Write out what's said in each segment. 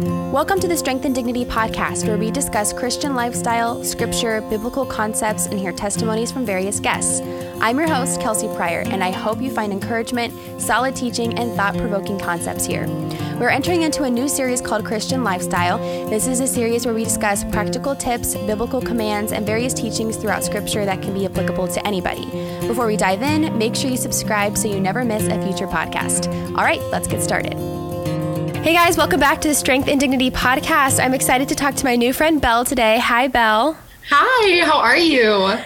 Welcome to the Strength and Dignity podcast, where we discuss Christian lifestyle, scripture, biblical concepts, and hear testimonies from various guests. I'm your host, Kelsey Pryor, and I hope you find encouragement, solid teaching, and thought provoking concepts here. We're entering into a new series called Christian Lifestyle. This is a series where we discuss practical tips, biblical commands, and various teachings throughout scripture that can be applicable to anybody. Before we dive in, make sure you subscribe so you never miss a future podcast. All right, let's get started. Hey guys, welcome back to the Strength and Dignity podcast. I'm excited to talk to my new friend Belle today. Hi, Belle. Hi, how are you?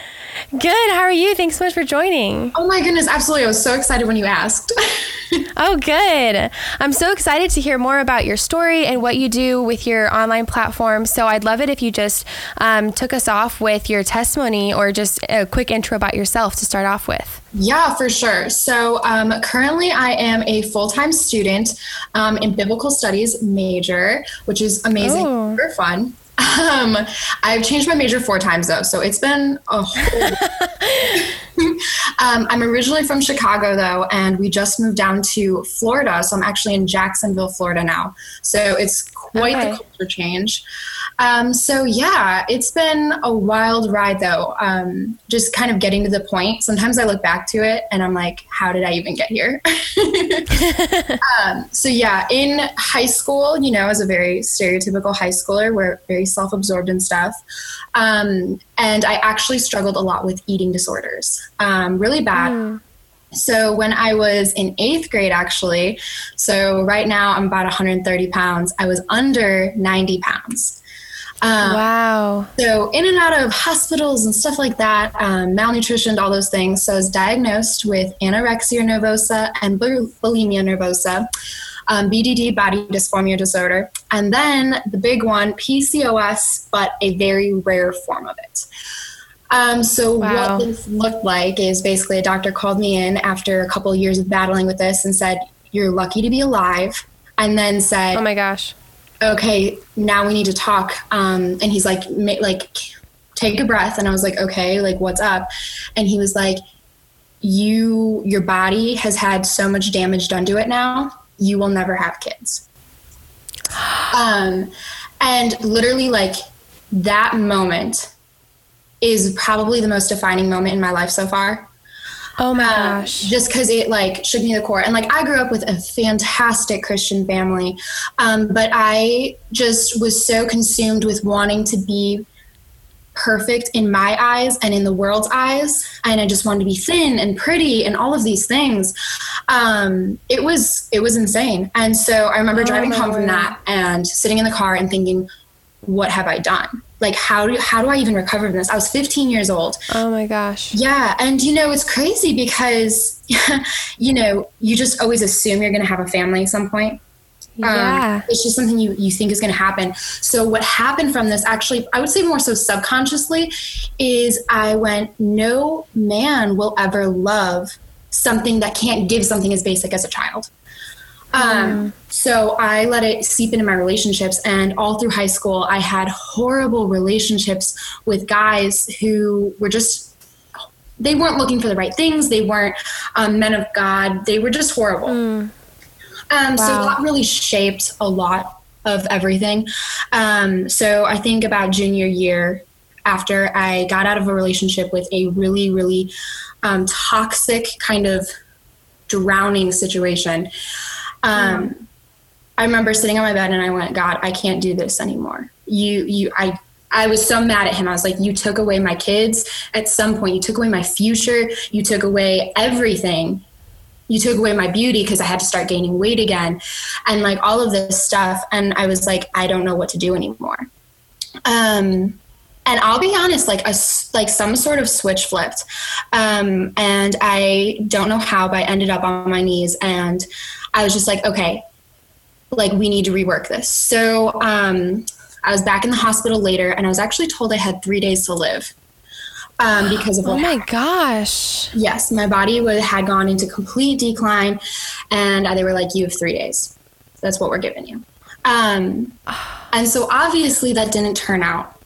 Good. How are you? Thanks so much for joining. Oh my goodness, absolutely. I was so excited when you asked. oh, good. I'm so excited to hear more about your story and what you do with your online platform. So I'd love it if you just um, took us off with your testimony or just a quick intro about yourself to start off with. Yeah, for sure. So um, currently, I am a full time student um, in biblical studies major, which is amazing, oh. super fun. Um, I've changed my major four times though, so it's been a whole. um, I'm originally from Chicago though, and we just moved down to Florida, so I'm actually in Jacksonville, Florida now. So it's quite okay. the culture change. Um, so yeah, it's been a wild ride though. Um, just kind of getting to the point. Sometimes I look back to it and I'm like, how did I even get here? um, so yeah, in high school, you know, as a very stereotypical high schooler, we're very self-absorbed and stuff. Um, and I actually struggled a lot with eating disorders, um, really bad. Mm. So when I was in eighth grade, actually, so right now I'm about 130 pounds. I was under 90 pounds. Um, wow. So, in and out of hospitals and stuff like that, um, malnutrition, all those things. So, I was diagnosed with anorexia nervosa and bulimia nervosa, um, BDD, body dysmorphia disorder, and then the big one, PCOS, but a very rare form of it. Um, so wow. what this looked like is basically a doctor called me in after a couple of years of battling with this and said, "You're lucky to be alive," and then said, "Oh my gosh." Okay, now we need to talk. Um, and he's like, like, take a breath. And I was like, okay, like, what's up? And he was like, you, your body has had so much damage done to it now. You will never have kids. Um, and literally, like, that moment is probably the most defining moment in my life so far. Oh my um, gosh. Just because it like shook me to the core. And like I grew up with a fantastic Christian family, um, but I just was so consumed with wanting to be perfect in my eyes and in the world's eyes. And I just wanted to be thin and pretty and all of these things. Um, it was it was insane. And so I remember oh driving home from that and sitting in the car and thinking, what have I done? Like how do how do I even recover from this? I was 15 years old. Oh my gosh. Yeah, and you know it's crazy because you know you just always assume you're going to have a family at some point. Yeah. Um, it's just something you, you think is going to happen. So, what happened from this, actually, I would say more so subconsciously, is I went, no man will ever love something that can't give something as basic as a child. Um, so I let it seep into my relationships, and all through high school, I had horrible relationships with guys who were just they weren't looking for the right things. They weren't um, men of God. They were just horrible. Mm. Um, wow. So that really shaped a lot of everything. Um, so I think about junior year, after I got out of a relationship with a really, really um, toxic kind of drowning situation. Um, mm. I remember sitting on my bed and I went, God, I can't do this anymore. You, you, I, I was so mad at him. I was like, you took away my kids at some point. You took away my future. You took away everything. You took away my beauty because I had to start gaining weight again and like all of this stuff. And I was like, I don't know what to do anymore. Um, and I'll be honest, like a like some sort of switch flipped, um, and I don't know how, but I ended up on my knees, and I was just like, okay, like we need to rework this. So um, I was back in the hospital later, and I was actually told I had three days to live. Um, because of oh my happened. gosh yes my body would, had gone into complete decline and they were like you have three days that's what we're giving you um, and so obviously that didn't turn out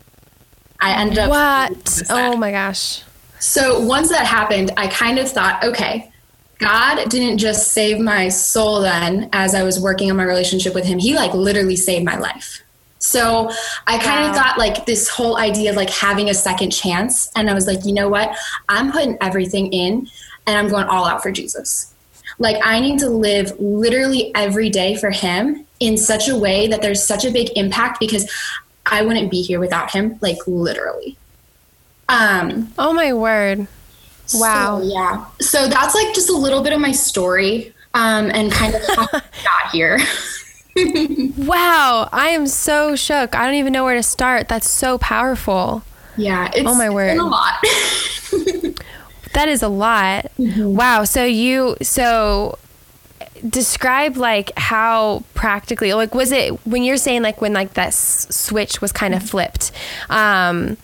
i ended up what oh my gosh so once that happened i kind of thought okay God didn't just save my soul then as I was working on my relationship with him. He like literally saved my life. So I kind wow. of got like this whole idea of like having a second chance. And I was like, you know what? I'm putting everything in and I'm going all out for Jesus. Like I need to live literally every day for him in such a way that there's such a big impact because I wouldn't be here without him, like literally. Um Oh my word. Wow. So, yeah. So that's like just a little bit of my story um, and kind of how I got here. wow. I am so shook. I don't even know where to start. That's so powerful. Yeah. oh my word. a lot. that is a lot. Mm-hmm. Wow. So you, so describe like how practically like was it when you're saying like when like that s- switch was kind of flipped um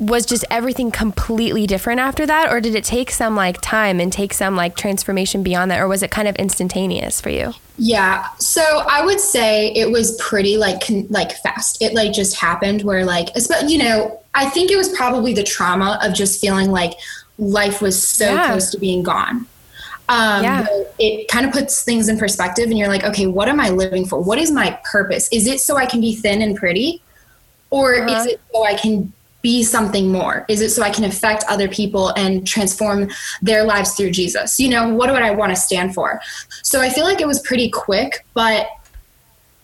was just everything completely different after that? Or did it take some like time and take some like transformation beyond that? Or was it kind of instantaneous for you? Yeah. So i would say it was pretty like con- like fast. It like just happened where like you know i think it was probably the trauma of just feeling like life was so yeah. close to being gone um, yeah. it kind of puts things in perspective and you're like okay what am i living for what is my purpose is it so i can be thin and pretty or uh-huh. is it so i can be something more? Is it so I can affect other people and transform their lives through Jesus? You know, what do I want to stand for? So I feel like it was pretty quick, but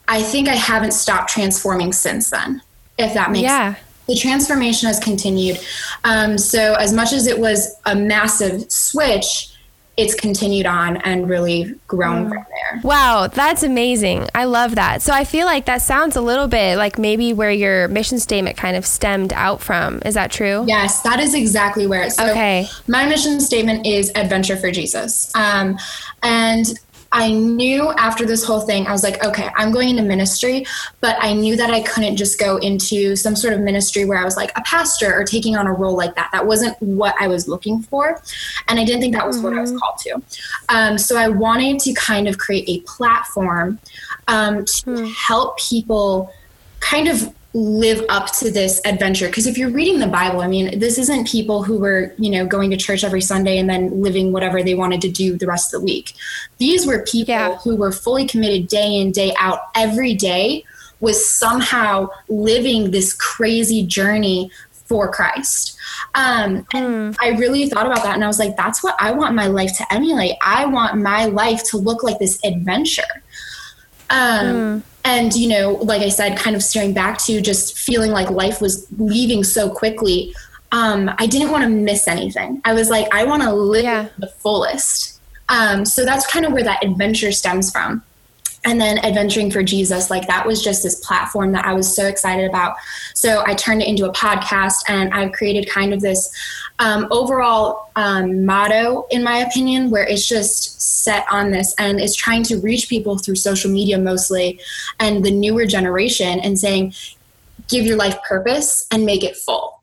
I think I haven't stopped transforming since then, if that makes yeah. sense. The transformation has continued. Um, so, as much as it was a massive switch, it's continued on and really grown mm. from there. Wow, that's amazing. I love that. So I feel like that sounds a little bit like maybe where your mission statement kind of stemmed out from. Is that true? Yes, that is exactly where it's. So okay. My mission statement is adventure for Jesus. Um, and I knew after this whole thing, I was like, okay, I'm going into ministry, but I knew that I couldn't just go into some sort of ministry where I was like a pastor or taking on a role like that. That wasn't what I was looking for. And I didn't think that was mm-hmm. what I was mm-hmm. called to. Um, so I wanted to kind of create a platform um, to mm. help people kind of live up to this adventure because if you're reading the bible i mean this isn't people who were you know going to church every sunday and then living whatever they wanted to do the rest of the week these were people yeah. who were fully committed day in day out every day was somehow living this crazy journey for christ um, and mm. I really thought about that and I was like, that's what I want my life to emulate. I want my life to look like this adventure. Um, mm and you know like i said kind of staring back to just feeling like life was leaving so quickly um, i didn't want to miss anything. I was like i want to live yeah. the fullest. Um, so that's kind of where that adventure stems from. And then adventuring for jesus like that was just this platform that i was so excited about. So i turned it into a podcast and i've created kind of this um, overall um, motto in my opinion where it's just set on this and is trying to reach people through social media mostly and the newer generation and saying give your life purpose and make it full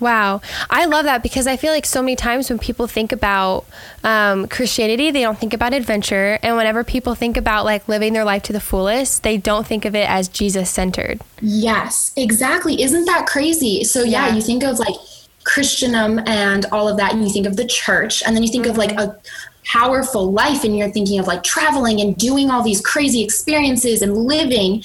Wow. I love that because I feel like so many times when people think about um, Christianity, they don't think about adventure. And whenever people think about like living their life to the fullest, they don't think of it as Jesus centered. Yes, exactly. Isn't that crazy? So, yeah, yeah, you think of like Christendom and all of that, and you think of the church, and then you think mm-hmm. of like a powerful life, and you're thinking of like traveling and doing all these crazy experiences and living.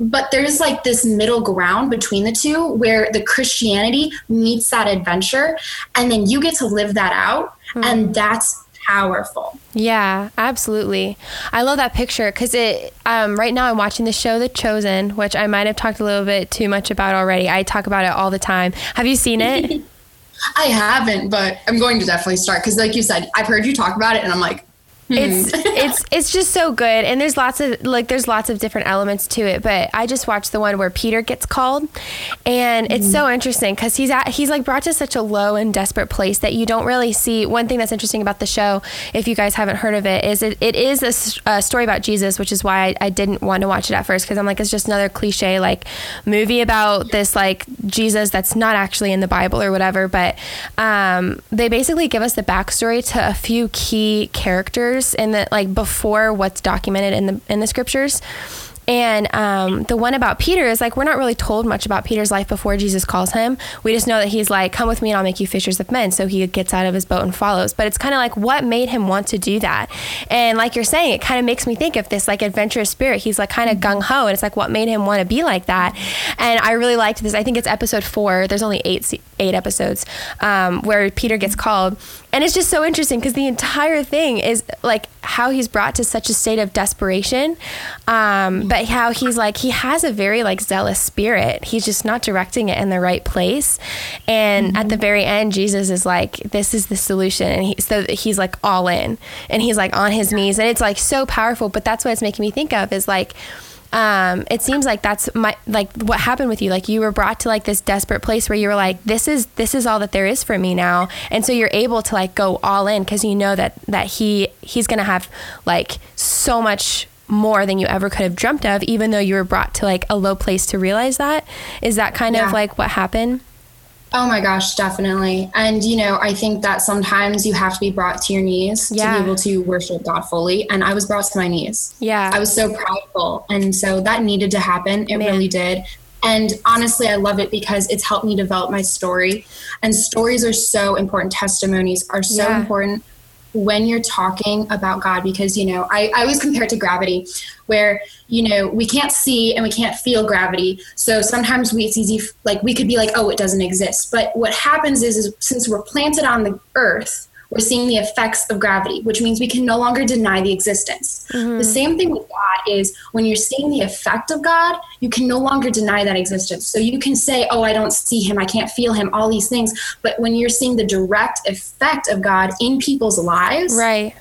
But there's like this middle ground between the two where the christianity meets that adventure and then you get to live that out mm. and that's powerful. Yeah absolutely. I love that picture because it um, right now i'm watching the show the chosen which i might have talked a little bit too much about already. I talk about it all the time. Have you seen it I haven't, but I'm going to definitely start. Because, like you said, I've heard you talk about it, and I'm like, it's hmm. it's it's just so good and there's lots of like there's lots of different elements to it but i just watched the one where peter gets called and it's mm. so interesting because he's at he's like brought to such a low and desperate place that you don't really see one thing that's interesting about the show if you guys haven't heard of it is it, it is a, a story about jesus which is why I, I didn't want to watch it at first because i'm like it's just another cliche like movie about this like jesus that's not actually in the bible or whatever but um, they basically give us the backstory to a few key characters in the like before what's documented in the in the scriptures And um, the one about Peter is like, we're not really told much about Peter's life before Jesus calls him. We just know that he's like, come with me and I'll make you fishers of men. So he gets out of his boat and follows. But it's kind of like, what made him want to do that? And like you're saying, it kind of makes me think of this like adventurous spirit. He's like kind of gung ho. And it's like, what made him want to be like that? And I really liked this. I think it's episode four. There's only eight, eight episodes um, where Peter gets called. And it's just so interesting because the entire thing is like how he's brought to such a state of desperation. Um, but how he's like, he has a very like zealous spirit. He's just not directing it in the right place. And mm-hmm. at the very end, Jesus is like, this is the solution. And he, so he's like all in and he's like on his knees. And it's like so powerful. But that's what it's making me think of is like, um, it seems like that's my like what happened with you. Like you were brought to like this desperate place where you were like this is this is all that there is for me now. And so you're able to like go all in because you know that that he he's gonna have like so much more than you ever could have dreamt of even though you were brought to like a low place to realize that. Is that kind yeah. of like what happened Oh my gosh, definitely. And you know, I think that sometimes you have to be brought to your knees yeah. to be able to worship God fully. And I was brought to my knees. Yeah. I was so prideful. And so that needed to happen. It Man. really did. And honestly, I love it because it's helped me develop my story. And stories are so important. Testimonies are so yeah. important when you're talking about God because, you know, I, I always compare it to gravity, where, you know, we can't see and we can't feel gravity. So sometimes we, it's easy, like we could be like, oh, it doesn't exist. But what happens is, is since we're planted on the earth, we're seeing the effects of gravity, which means we can no longer deny the existence. Mm-hmm. The same thing with God is when you're seeing the effect of God, you can no longer deny that existence. So you can say, Oh, I don't see him, I can't feel him, all these things. But when you're seeing the direct effect of God in people's lives, right.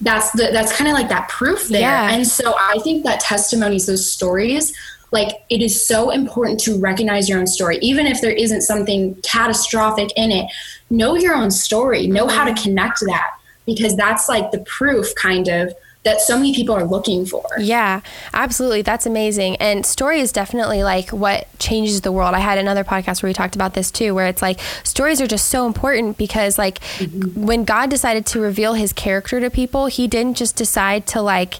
That's the that's kind of like that proof there. Yeah. And so I think that testimonies, those stories, like it is so important to recognize your own story even if there isn't something catastrophic in it know your own story know how to connect that because that's like the proof kind of that so many people are looking for. Yeah, absolutely. That's amazing. And story is definitely like what changes the world. I had another podcast where we talked about this too, where it's like stories are just so important because like mm-hmm. when God decided to reveal his character to people, he didn't just decide to like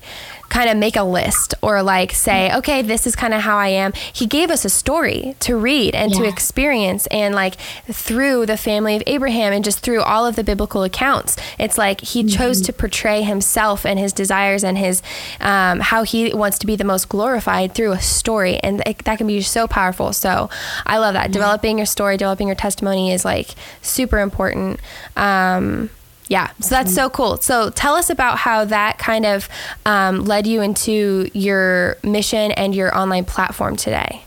kind of make a list or like say, okay, this is kind of how I am. He gave us a story to read and yeah. to experience. And like through the family of Abraham and just through all of the biblical accounts, it's like he mm-hmm. chose to portray himself and his desires and his, um, how he wants to be the most glorified through a story. And it, that can be so powerful. So I love that. Yeah. Developing your story, developing your testimony is like super important. Um, yeah, so that's so cool. So tell us about how that kind of um, led you into your mission and your online platform today.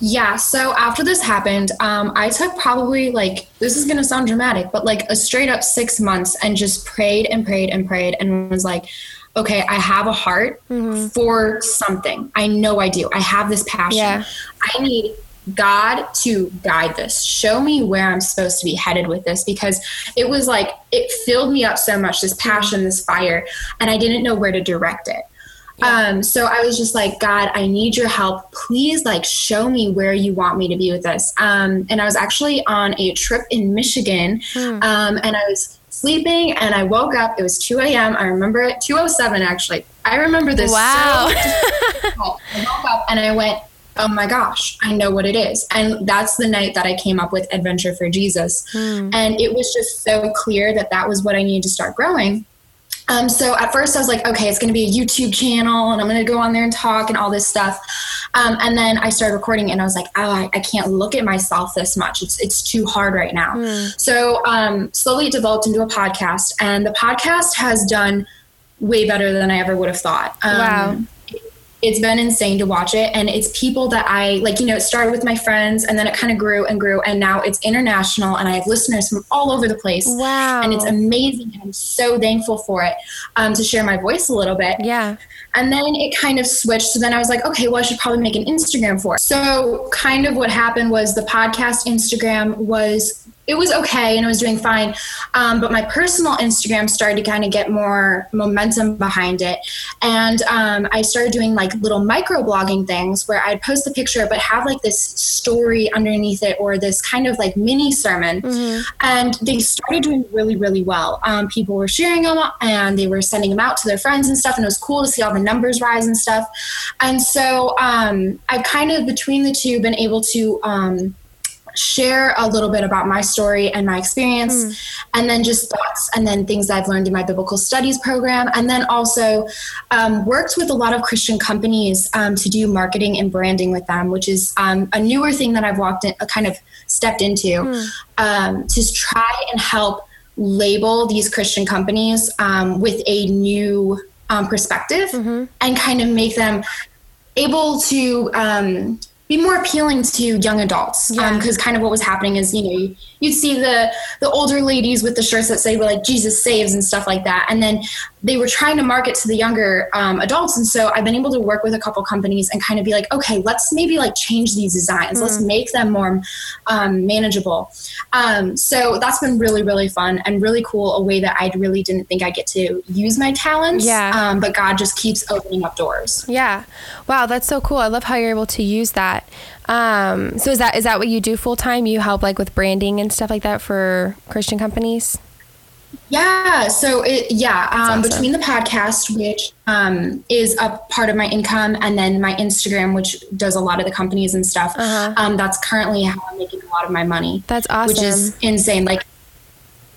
Yeah, so after this happened, um, I took probably like, this is going to sound dramatic, but like a straight up six months and just prayed and prayed and prayed and was like, okay, I have a heart mm-hmm. for something. I know I do. I have this passion. Yeah. I need God to guide this. Show me where I'm supposed to be headed with this because it was like it filled me up so much this passion, this fire, and I didn't know where to direct it. Yeah. Um, so I was just like, God, I need your help. Please, like, show me where you want me to be with this. Um, and I was actually on a trip in Michigan, hmm. um, and I was sleeping, and I woke up. It was 2 a.m. I remember it, 2:07 actually. I remember this. Wow. So I woke up and I went, oh my gosh, I know what it is. And that's the night that I came up with Adventure for Jesus. Mm. And it was just so clear that that was what I needed to start growing. Um, so at first I was like, okay, it's going to be a YouTube channel and I'm going to go on there and talk and all this stuff. Um, and then I started recording and I was like, oh, I, I, can't look at myself this much. It's, it's too hard right now. Mm. So um, slowly it developed into a podcast and the podcast has done way better than I ever would have thought. Um, wow it's been insane to watch it. And it's people that i like you know it started with my friends and then it kind of grew and grew and now it's international and i have listeners from all over the place. Wow and it's amazing and i'm so thankful for it um, to share my voice a little bit. Yeah. And then it kind of switched. So then i was like okay well i should probably make an instagram for it. So kind of what happened was the podcast instagram was it was okay and it was doing fine. Um, but my personal Instagram started to kind of get more momentum behind it. And um, I started doing like little micro blogging things where I'd post the picture but have like this story underneath it or this kind of like mini sermon. Mm-hmm. And they started doing really, really well. Um, people were sharing them and they were sending them out to their friends and stuff. And it was cool to see all the numbers rise and stuff. And so um, I've kind of between the two been able to um, share a little bit about my story and my experience, mm. and then just thoughts and then things I've learned in my biblical studies program, and then also um, worked with a lot of Christian companies um, to do marketing and branding with them, which is um, a newer thing that I've walked in, uh, kind of stepped into mm. to try and help label these Christian companies um, with a new um, perspective mm-hmm. and kind of make them able to um, be more appealing to young adults because yeah. um, kind of what was happening is you know you'd see the the older ladies with the shirts that say like jesus saves and stuff like that. And then they were trying to market to the younger um, adults. And so i've been able to work with a couple companies and kind of be like okay let's maybe like change these designs. Mm. let's make them more um, manageable. Um, so that's been really really fun and really cool a way that i really didn't think i'd get to use my talents yeah. um, but god just keeps opening up doors. Yeah. Wow that's so cool. I love how you're able to use that um, so is that is that what you do full time? You help like with branding and stuff like that for Christian companies? Yeah. So it yeah, um, awesome. between the podcast, which um, is a part of my income, and then my Instagram, which does a lot of the companies and stuff. Uh-huh. Um, that's currently how I'm making a lot of my money. That's awesome. Which is insane. Like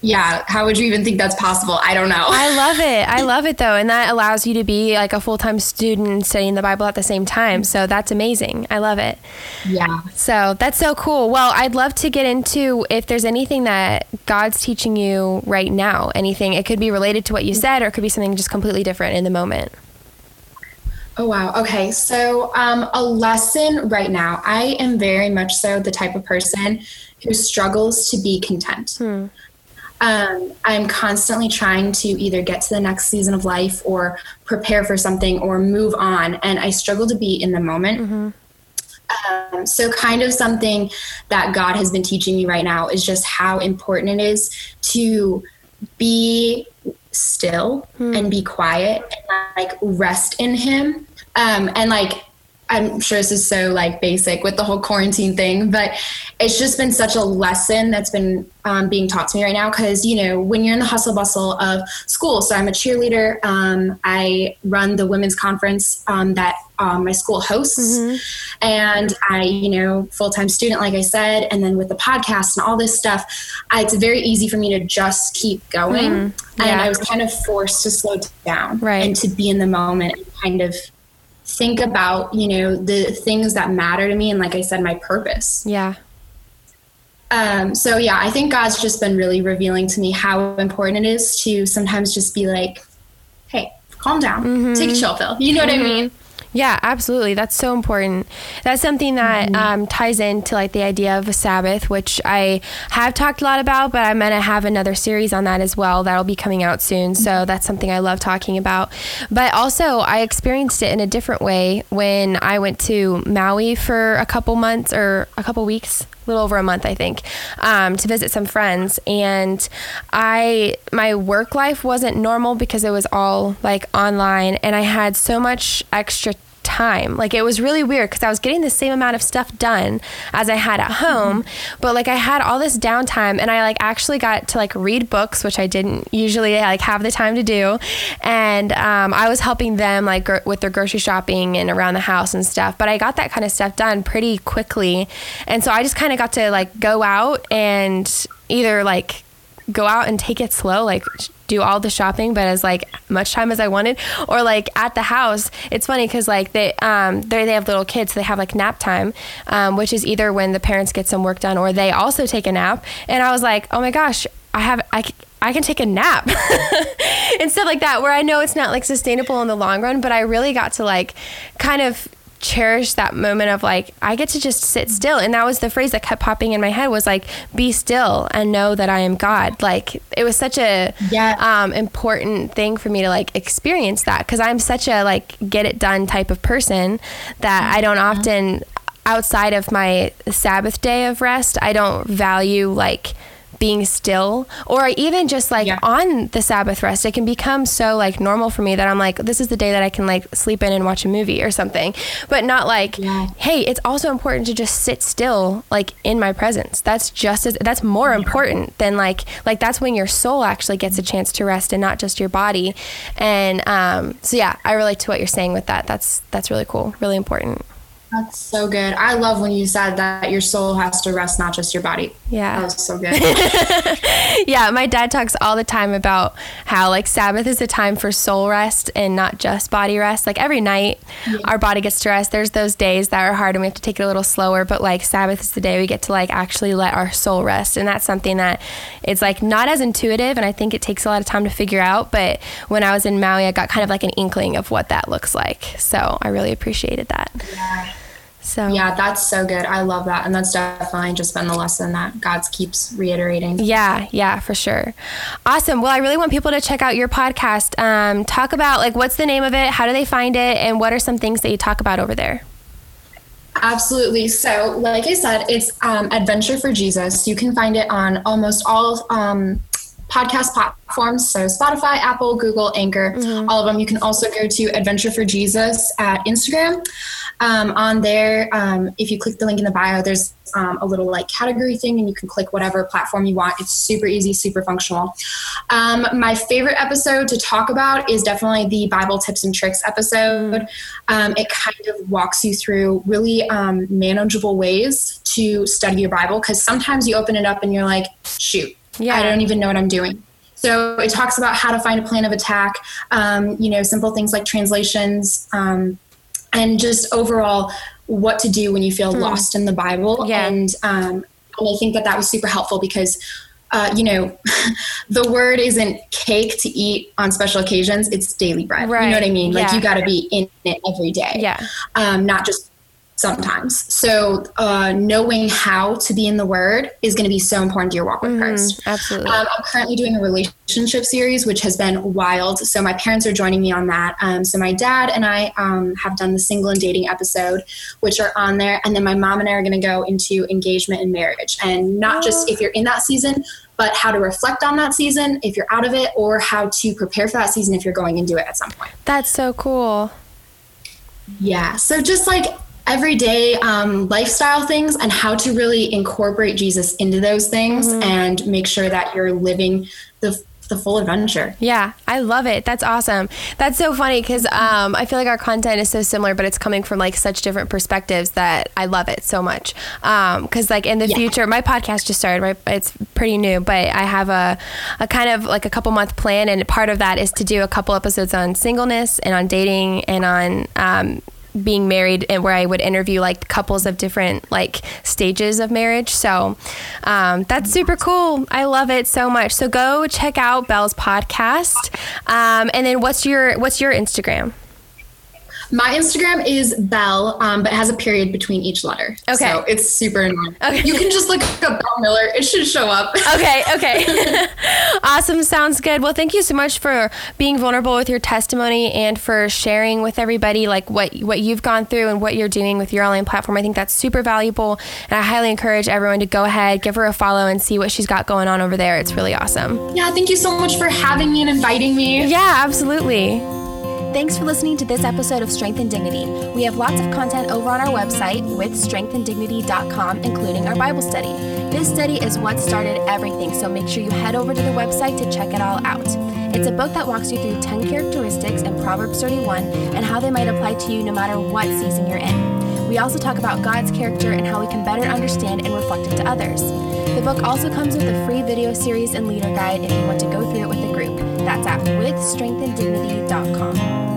yeah how would you even think that's possible? I don't know. I love it. I love it though and that allows you to be like a full-time student studying the bible at the same time so that's amazing. I love it. Yeah. So that's so cool. Well i'd love to get into if there's anything that god's teaching you right now anything. It could be related to what you said or it could be something just completely different in the moment. Oh, wow. Okay. So, um, a lesson right now, I am very much so the type of person who struggles to be content. Hmm um, I'm constantly trying to either get to the next season of life or prepare for something or move on. And I struggle to be in the moment. Mm-hmm. Um, so, kind of something that God has been teaching me right now is just how important it is to be still mm. and be quiet and like rest in Him. Um, and like I'm sure this is so like basic with the whole quarantine thing, but it's just been such a lesson that's been um, being taught to me right now. Because you know, when you're in the hustle bustle of school, so I'm a cheerleader. Um, I run the women's conference um, that um, my school hosts, mm-hmm. and I, you know, full time student, like I said, and then with the podcast and all this stuff, I, it's very easy for me to just keep going. Mm-hmm. Yeah. And I was kind of forced to slow down right. and to be in the moment and kind of think about, you know, the things that matter to me and like I said, my purpose. Yeah. Um, so yeah, I think God's just been really revealing to me how important it is to sometimes just be like, hey, calm down, mm-hmm. take a chill pill. You know mm-hmm. what I mm-hmm. mean? Yeah, absolutely. That's so important. That's something that mm-hmm. um, ties into like the idea of a Sabbath, which I have talked a lot about, but I'm going to have another series on that as well that'll be coming out soon. So mm-hmm. that's something I love talking about. But also, I experienced it in a different way when I went to Maui for a couple months or a couple weeks little over a month, I think, um, to visit some friends. And I, my work life wasn't normal because it was all like online, and I had so much extra time. Like it was really weird because I was getting the same amount of stuff done as I had at home, mm-hmm. but like I had all this downtime and I like actually got to like read books, which I didn't usually like have the time to do. And um, I was helping them like gr- with their grocery shopping and around the house and stuff. But I got that kind of stuff done pretty quickly. And so I just kind of got to like go out and either like go out and take it slow, like do all the shopping, but as like much time as I wanted, or like at the house. It's funny because like they um they they have little kids, so they have like nap time, um, which is either when the parents get some work done or they also take a nap. And I was like, oh my gosh, I have I. I can take a nap and stuff like that where I know it's not like sustainable in the long run, but I really got to like kind of cherish that moment of like I get to just sit still. And that was the phrase that kept popping in my head was like be still and know that I am God. Like it was such a yeah. um, important thing for me to like experience that. Because I'm such a like get it done type of person that I don't often outside of my Sabbath day of rest I don't value like being still or even just like Yeah. on the Sabbath rest, it can become so like normal for me that I'm like, this is the day that I can like sleep in and watch a movie or something. But not like, Yeah. hey, it's also important to just sit still like in my presence. That's just as that's more important than like like that's when your soul actually gets a chance to rest and not just your body. And um so yeah, I relate to what you're saying with that. That's that's really cool, really important. That's so good. I love when you said that your soul has to rest, not just your body. Yeah. That was so good. Yeah, my dad talks all the time about how like Sabbath is a time for soul rest and not just body rest. Like every night our body gets to rest. There's those days that are hard and we have to take it a little slower, but like Sabbath is the day we get to like actually let our soul rest. And that's something that it's like not as intuitive and I think it takes a lot of time to figure out, but when I was in Maui, I got kind of like an inkling of what that looks like. So, I really appreciated that. So yeah, that's so good. I love that. And that's definitely just been the lesson that God keeps reiterating. Yeah, yeah, for sure. Awesome. Well, I really want people to check out your podcast. Um, talk about like what's the name of it, how do they find it, and what are some things that you talk about over there? Absolutely. So, like I said, it's um, Adventure for Jesus. You can find it on almost all um, podcast platforms. So, Spotify, Apple, Google, Anchor, all of them. You can also go to Adventure for Jesus at Instagram. Um, on there, um, if you click the link in the bio, there's um, a little like category thing, and you can click whatever platform you want. It's super easy, super functional. Um, my favorite episode to talk about is definitely the Bible tips and tricks episode. Um, it kind of walks you through really um, manageable ways to study your Bible because sometimes you open it up and you're like, shoot, Yeah. I don't even know what I'm doing. So it talks about how to find a plan of attack, um, you know, simple things like translations, um, and just overall what to do when you feel lost in the Bible. Yeah. And, um, and I think that that was super helpful because, uh, you know, the word isn't cake to eat on special occasions; it's daily bread. You know what I mean? Like Yeah. you got to be in it every day Yeah. um, not just sometimes. So, uh, knowing how to be in the Word is going to be so important to your walk with Christ. Absolutely. Um, I'm currently doing a relationship series, which has been wild. So, my parents are joining me on that. Um, so, my dad and I um, have done the single and dating episode, which are on there. And then my mom and I are going to go into engagement and marriage. And not just if you're in that season, but how to reflect on that season if you're out of it, or how to prepare for that season if you're going into it at some point. That's so cool. Yeah. So just like everyday um, lifestyle things and how to really incorporate Jesus into those things and make sure that you're living the, the full adventure. Yeah, I love it. That's awesome. That's so funny because um, I feel like our content is so similar, but it's coming from like such different perspectives that I love it so much. Because like in the Yeah. future, my podcast just started. Right, it's pretty new, but I have a a kind of like a couple month plan, and part of that is to do a couple episodes on singleness and on dating and on. Um, being married and where I would interview like couples of different like stages of marriage. So um, that's super cool. I love it so much. So go check out Belle's podcast. Um, and then what's your what's your Instagram? My Instagram is Belle, um, but it has a period between each letter. Okay. So it's super annoying. Okay. You can just look up Belle Miller. It should show up. Okay, okay. awesome. Sounds good. Well, thank you so much for being vulnerable with your testimony and for sharing with everybody like what what you've gone through and what you're doing with your online platform. I think that's super valuable, and I highly encourage everyone to go ahead, give her a follow, and see what she's got going on over there. It's really awesome. yeah. Thank you so much for having me and inviting me. Yeah, absolutely. Thanks for listening to this episode of Strength and Dignity. We have lots of content over on our website with strengthanddignity.com, including our Bible study. This study is what started everything, so make sure you head over to the website to check it all out. It's a book that walks you through 10 characteristics in Proverbs 31 and how they might apply to you no matter what season you're in. We also talk about God's character and how we can better understand and reflect it to others. The book also comes with a free video series and leader guide if you want to go through it with a group. That's at withstrengthanddignity.com.